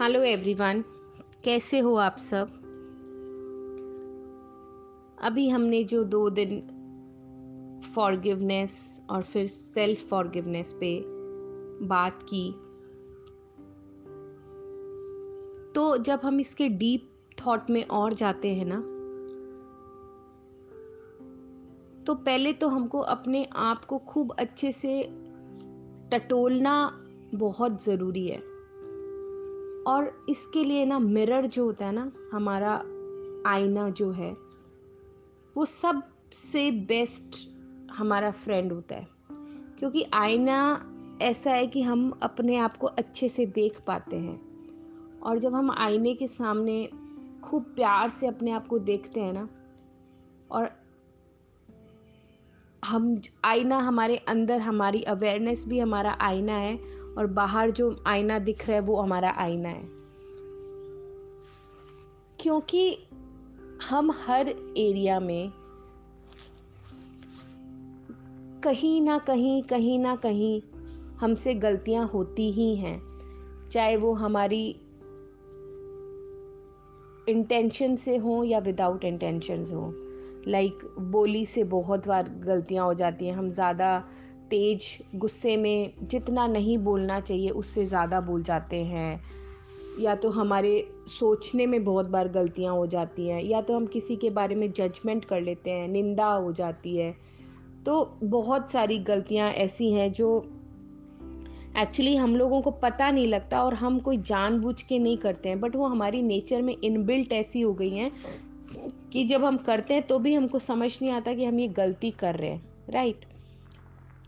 Hello everyone, कैसे हो आप सब? अभी हमने जो दो दिन फॉरगिवनेस और फिर सेल्फ फॉरगिवनेस पे बात की तो जब हम इसके डीप थॉट में और जाते हैं ना तो पहले तो हमको अपने आप को खूब अच्छे से टटोलना बहुत ज़रूरी है। और इसके लिए ना मिरर जो होता है ना, हमारा आईना जो है, वो सबसे बेस्ट हमारा फ्रेंड होता है। क्योंकि आईना ऐसा है कि हम अपने आप को अच्छे से देख पाते हैं। और जब हम आईने के सामने खूब प्यार से अपने आप को देखते हैं ना, और हम, आईना हमारे अंदर, हमारी अवेयरनेस भी हमारा आईना है और बाहर जो आईना दिख रहा है वो हमारा आईना है। क्योंकि हम हर एरिया में कहीं ना कहीं कहीं ना कहीं हमसे गलतियाँ होती ही हैं। चाहे वो हमारी इंटेंशन से हो या विदाउट इंटेंशन हो। लाइक like, बोली से बहुत बार गलतियाँ हो जाती हैं। हम ज़्यादा तेज गुस्से में जितना नहीं बोलना चाहिए, उससे ज़्यादा बोल जाते हैं। या तो हमारे सोचने में बहुत बार गलतियाँ हो जाती हैं, या तो हम किसी के बारे में जजमेंट कर लेते हैं, निंदा हो जाती है। तो बहुत सारी गलतियाँ ऐसी हैं जो एक्चुअली हम लोगों को पता नहीं लगता और हम कोई जानबूझ के नहीं करते हैं। बट वो हमारी नेचर में इनबिल्ट ऐसी हो गई हैं कि जब हम करते हैं तो भी हमको समझ नहीं आता कि हम ये गलती कर रहे हैं राइट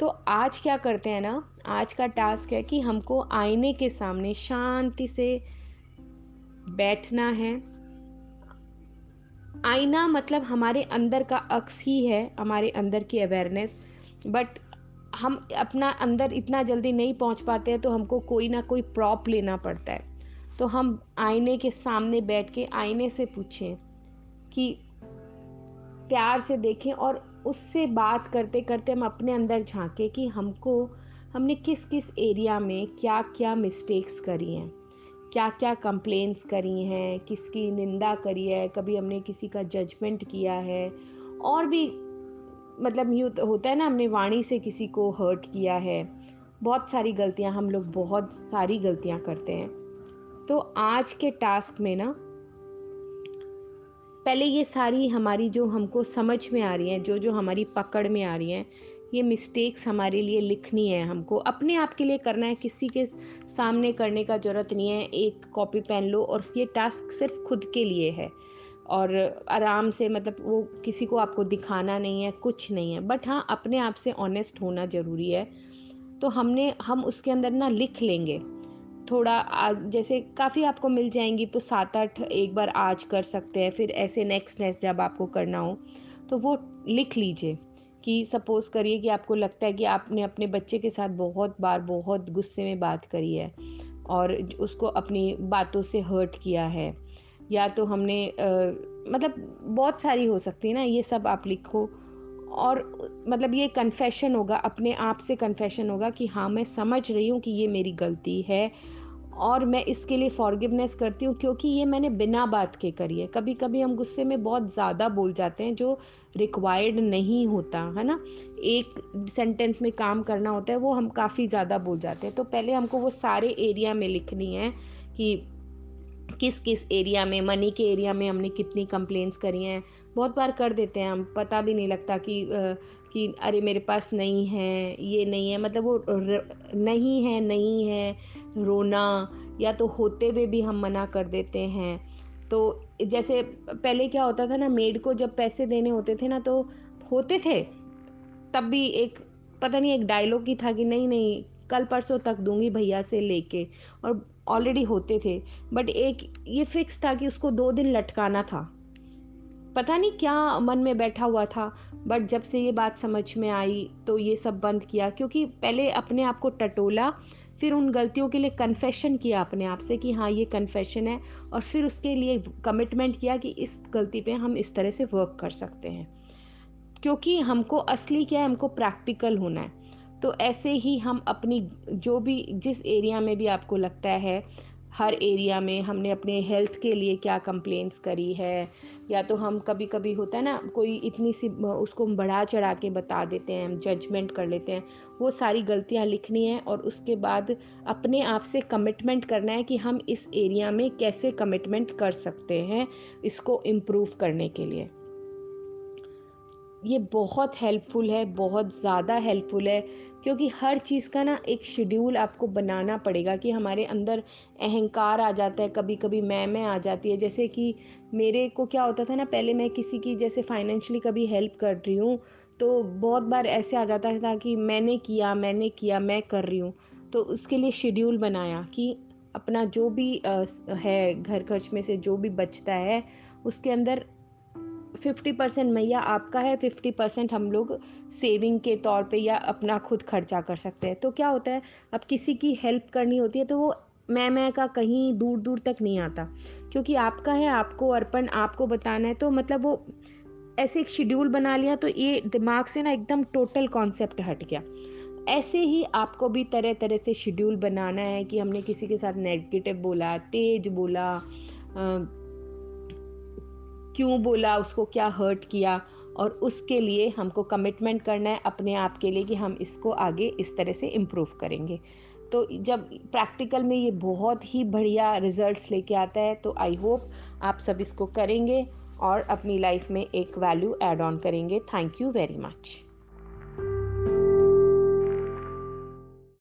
तो आज क्या करते हैं ना, आज का टास्क है कि हमको आईने के सामने शांति से बैठना है। आईना मतलब हमारे अंदर का अक्स ही है, हमारे अंदर की अवेयरनेस बट हम अपना अंदर इतना जल्दी नहीं पहुँच पाते हैं तो हमको कोई ना कोई प्रॉप लेना पड़ता है। तो हम आईने के सामने बैठ के आईने से पूछें कि प्यार से देखें और उससे बात करते करते हम अपने अंदर झांके कि हमको, हमने किस किस एरिया में क्या क्या मिस्टेक्स करी हैं? क्या क्या कंप्लेंट्स करी हैं? किसकी निंदा करी है? कभी हमने किसी का जजमेंट किया है? और भी मतलब यूँ तो होता है ना, हमने वाणी से किसी को हर्ट किया है। बहुत सारी गलतियाँ, हम लोग बहुत सारी गलतियाँ करते हैं। तो आज के टास्क में ना पहले ये सारी हमारी जो हमको समझ में आ रही हैं, जो जो हमारी पकड़ में आ रही हैं, ये मिस्टेक्स हमारे लिए लिखनी है हमको। अपने आप के लिए करना है, किसी के सामने करने का ज़रूरत नहीं है, एक कॉपी पेन लो और ये टास्क सिर्फ़ खुद के लिए है। और आराम से मतलब वो किसी को आपको दिखाना नहीं है, कुछ नहीं है। बट हाँ अपने आप से ऑनेस्ट होना ज़रूरी है। तो हमने, हम उसके अंदर ना लिख लेंगे। थोड़ा जैसे काफ़ी आपको मिल जाएँगी तो सात आठ एक बार आज कर सकते हैं फिर ऐसे नेक्स्ट नेक्स्ट जब आपको करना हो तो वो लिख लीजिए कि सपोज़ करिए कि आपको लगता है कि आपने अपने बच्चे के साथ बहुत बार बहुत गुस्से में बात करी है और उसको अपनी बातों से हर्ट किया है या तो हमने आ, मतलब बहुत सारी हो सकती है ना ये सब आप लिखो और मतलब ये कन्फेशन होगा, अपने आप से कन्फेशन होगा कि हाँ मैं समझ रही हूँ कि ये मेरी गलती है और मैं इसके लिए फॉरगिवनेस करती हूँ क्योंकि ये मैंने बिना बात के करी है। कभी कभी हम गुस्से में बहुत ज़्यादा बोल जाते हैं जो रिक्वायर्ड नहीं होता, है ना? एक सेंटेंस में काम करना होता है, वो हम काफ़ी ज़्यादा बोल जाते हैं। तो पहले हमको वो सारे एरिया में लिखनी है कि किस किस एरिया में, मनी के एरिया में हमने कितनी कंप्लेंट्स करी हैं। बहुत बार कर देते हैं हम, पता भी नहीं लगता कि कि अरे मेरे पास नहीं है, ये नहीं है मतलब वो नहीं है नहीं है, रोना, या तो होते हुए भी हम मना कर देते हैं। तो जैसे पहले क्या होता था ना मेड को जब पैसे देने होते थे ना तो होते थे, तब भी एक, पता नहीं एक डायलॉग ही था कि नहीं नहीं कल परसों तक दूँगी भैया से लेके, और ऑलरेडी होते थे। बट एक ये फिक्स था कि उसको दो दिन लटकाना था। पता नहीं क्या मन में बैठा हुआ था बट जब से ये बात समझ में आई तो ये सब बंद किया। क्योंकि पहले अपने आप को टटोला, फिर उन गलतियों के लिए कन्फेशन किया अपने आप से कि हाँ ये कन्फेशन है, और फिर उसके लिए कमिटमेंट किया कि इस गलती पे हम इस तरह से वर्क कर सकते हैं। क्योंकि हमको असली क्या है, हमको प्रैक्टिकल होना है। तो ऐसे ही हम अपनी जो भी, जिस एरिया में भी आपको लगता है, हर एरिया में हमने अपने हेल्थ के लिए क्या कंप्लेंट्स करी है, या तो हम कभी कभी होता है ना, कोई इतनी सी, उसको हम बढ़ा चढ़ा के बता देते हैं, हम जजमेंट कर लेते हैं, वो सारी गलतियाँ लिखनी है और उसके बाद अपने आप से कमिटमेंट करना है कि हम इस एरिया में कैसे कमिटमेंट कर सकते हैं इसको इम्प्रूव करने के लिए। ये बहुत हेल्पफुल है, बहुत ज़्यादा हेल्पफुल है, क्योंकि हर चीज़ का ना एक शेड्यूल आपको बनाना पड़ेगा कि हमारे अंदर अहंकार आ जाता है कभी कभी मैं मैं आ जाती है। जैसे कि मेरे को क्या होता था ना, पहले मैं किसी की जैसे फाइनेंशली कभी हेल्प कर रही हूँ तो बहुत बार ऐसे आ जाता था कि मैंने किया मैंने किया, मैं कर रही हूँ तो उसके लिए शेड्यूल बनाया कि अपना जो भी है घर खर्च में से जो भी बचता है, उसके अंदर फिफ्टी परसेंट मैया आपका है, फिफ्टी परसेंट हम लोग सेविंग के तौर पे या अपना खुद खर्चा कर सकते हैं। तो क्या होता है, अब किसी की हेल्प करनी होती है तो वो मैं मैं का कहीं दूर दूर तक नहीं आता। क्योंकि आपका है, आपको अर्पण, आपको बताना है तो मतलब वो ऐसे एक शेड्यूल बना लिया तो ये दिमाग से ना एकदम टोटल कॉन्सेप्ट हट गया। ऐसे ही आपको भी तरह तरह से शेड्यूल बनाना है कि हमने किसी के साथ नेगेटिव बोला, तेज बोला क्यों बोला, उसको क्या हर्ट किया और उसके लिए हमको कमिटमेंट करना है अपने आप के लिए कि हम इसको आगे इस तरह से इम्प्रूव करेंगे। तो जब प्रैक्टिकल में ये बहुत ही बढ़िया रिजल्ट्स लेके आता है तो आई होप आप सब इसको करेंगे और अपनी लाइफ में एक वैल्यू एड ऑन करेंगे। Thank you very much